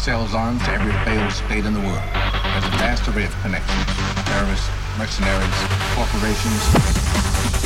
Sells arms to every failed state in the world. Has a vast array of connections. Terrorists, mercenaries, corporations,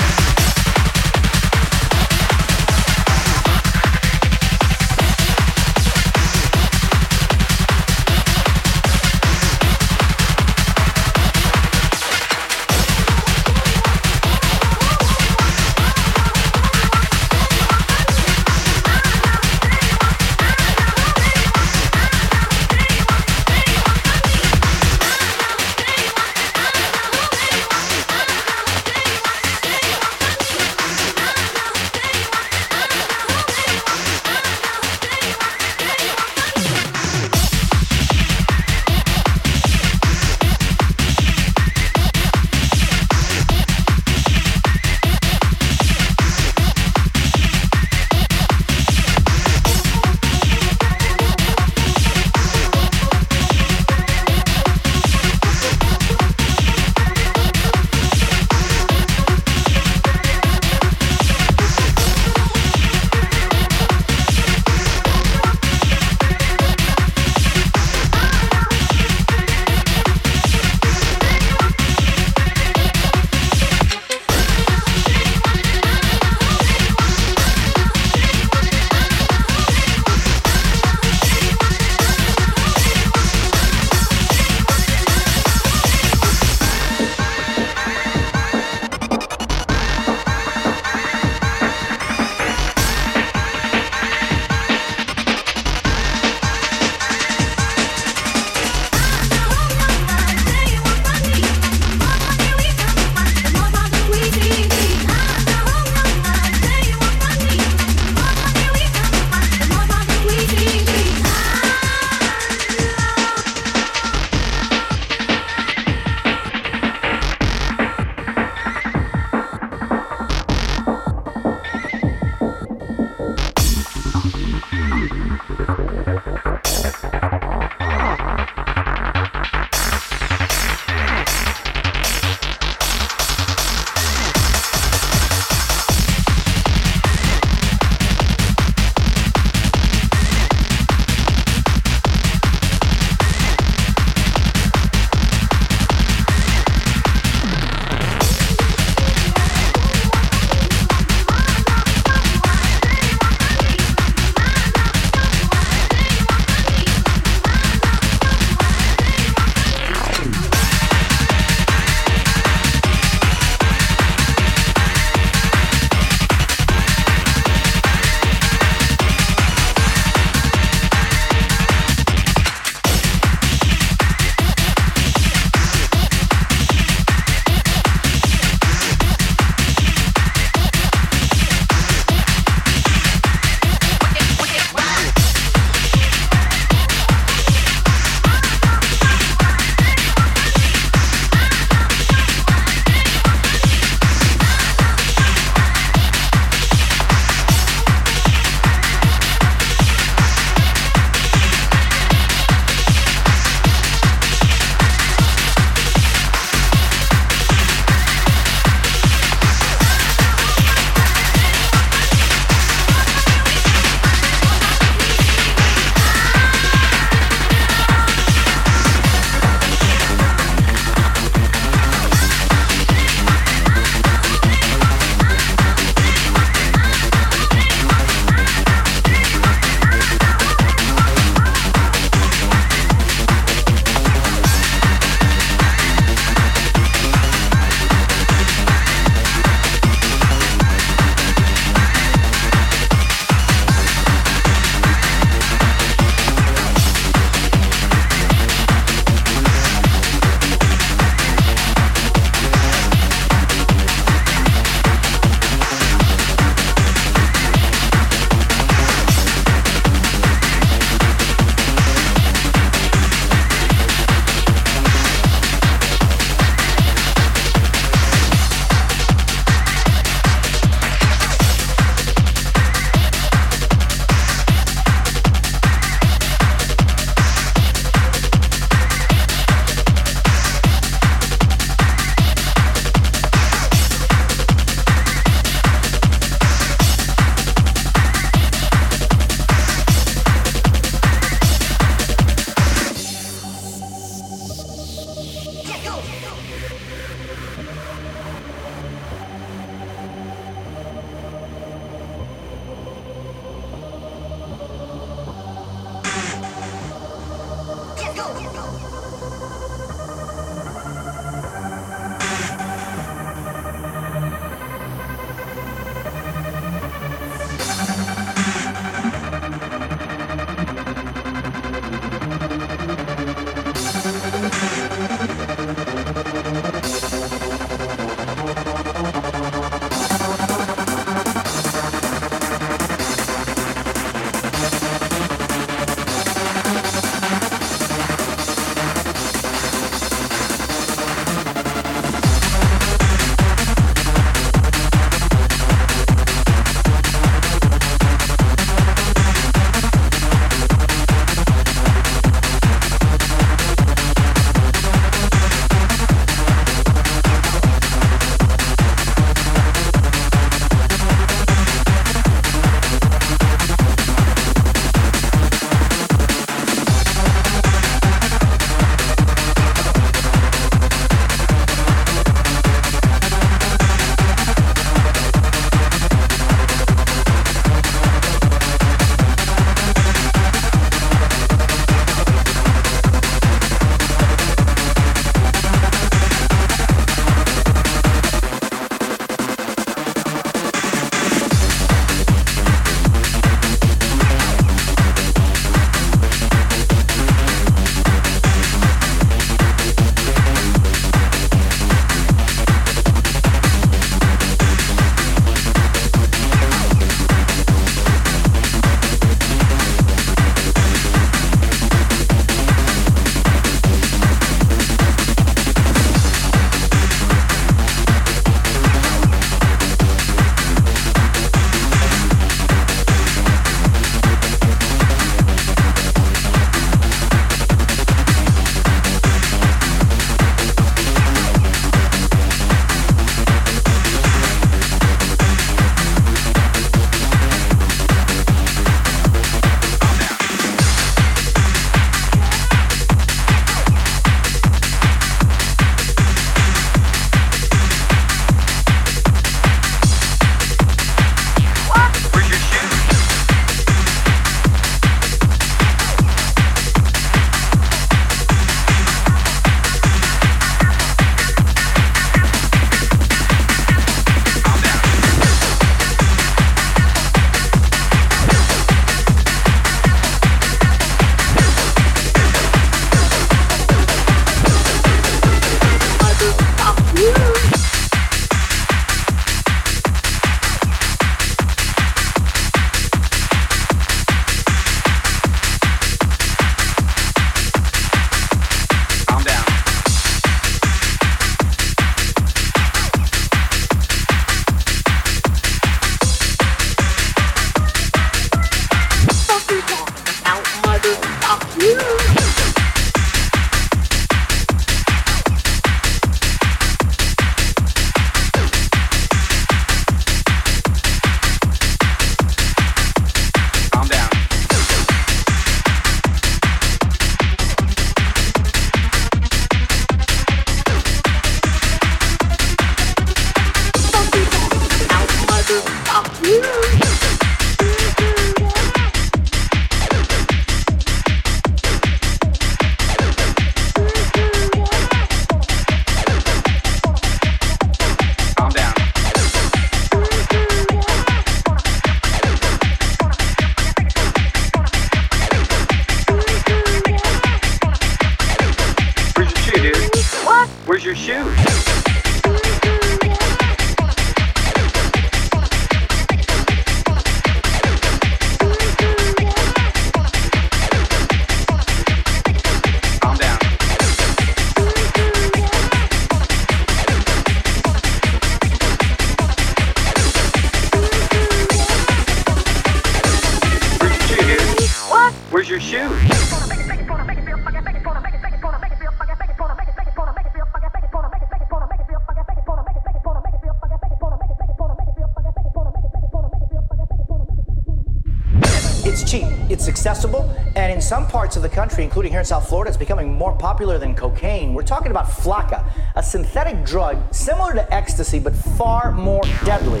including here in South Florida, it's becoming more popular than cocaine. We're talking about flakka, a synthetic drug similar to ecstasy but far more deadly.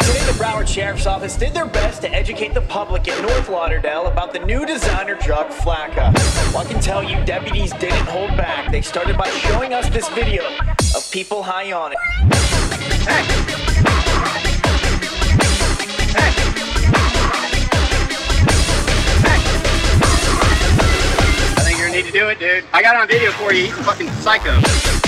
Today, the Broward Sheriff's Office did their best to educate the public in North Lauderdale about the new designer drug flakka. Well, I can tell you, deputies didn't hold back. They started by showing us this video of people high on it. Hey! Need to do it, dude. I got it on video for you. He's a fucking psycho.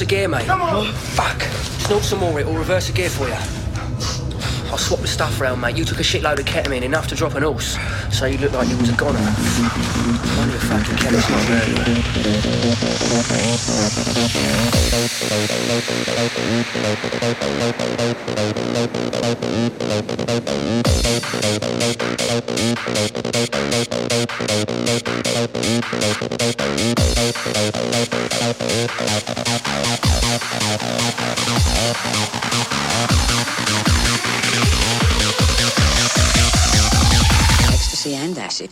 The gear, mate. Come on. Fuck. Snort some more. It'll reverse the gear for you. I'll swap the stuff around, mate. You took a shitload of ketamine, enough to drop an horse. So you look like you was a goner. Only a fucking chemist not Ecstasy and acid.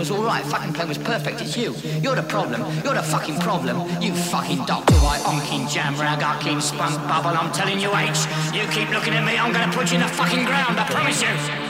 Was alright, fucking plane was perfect, it's you. You're the problem, you're the fucking problem. You fucking Doctor White, onking jam, ragaking spunk bubble, I'm telling you H. You keep looking at me, I'm gonna put you in the fucking ground, I promise you.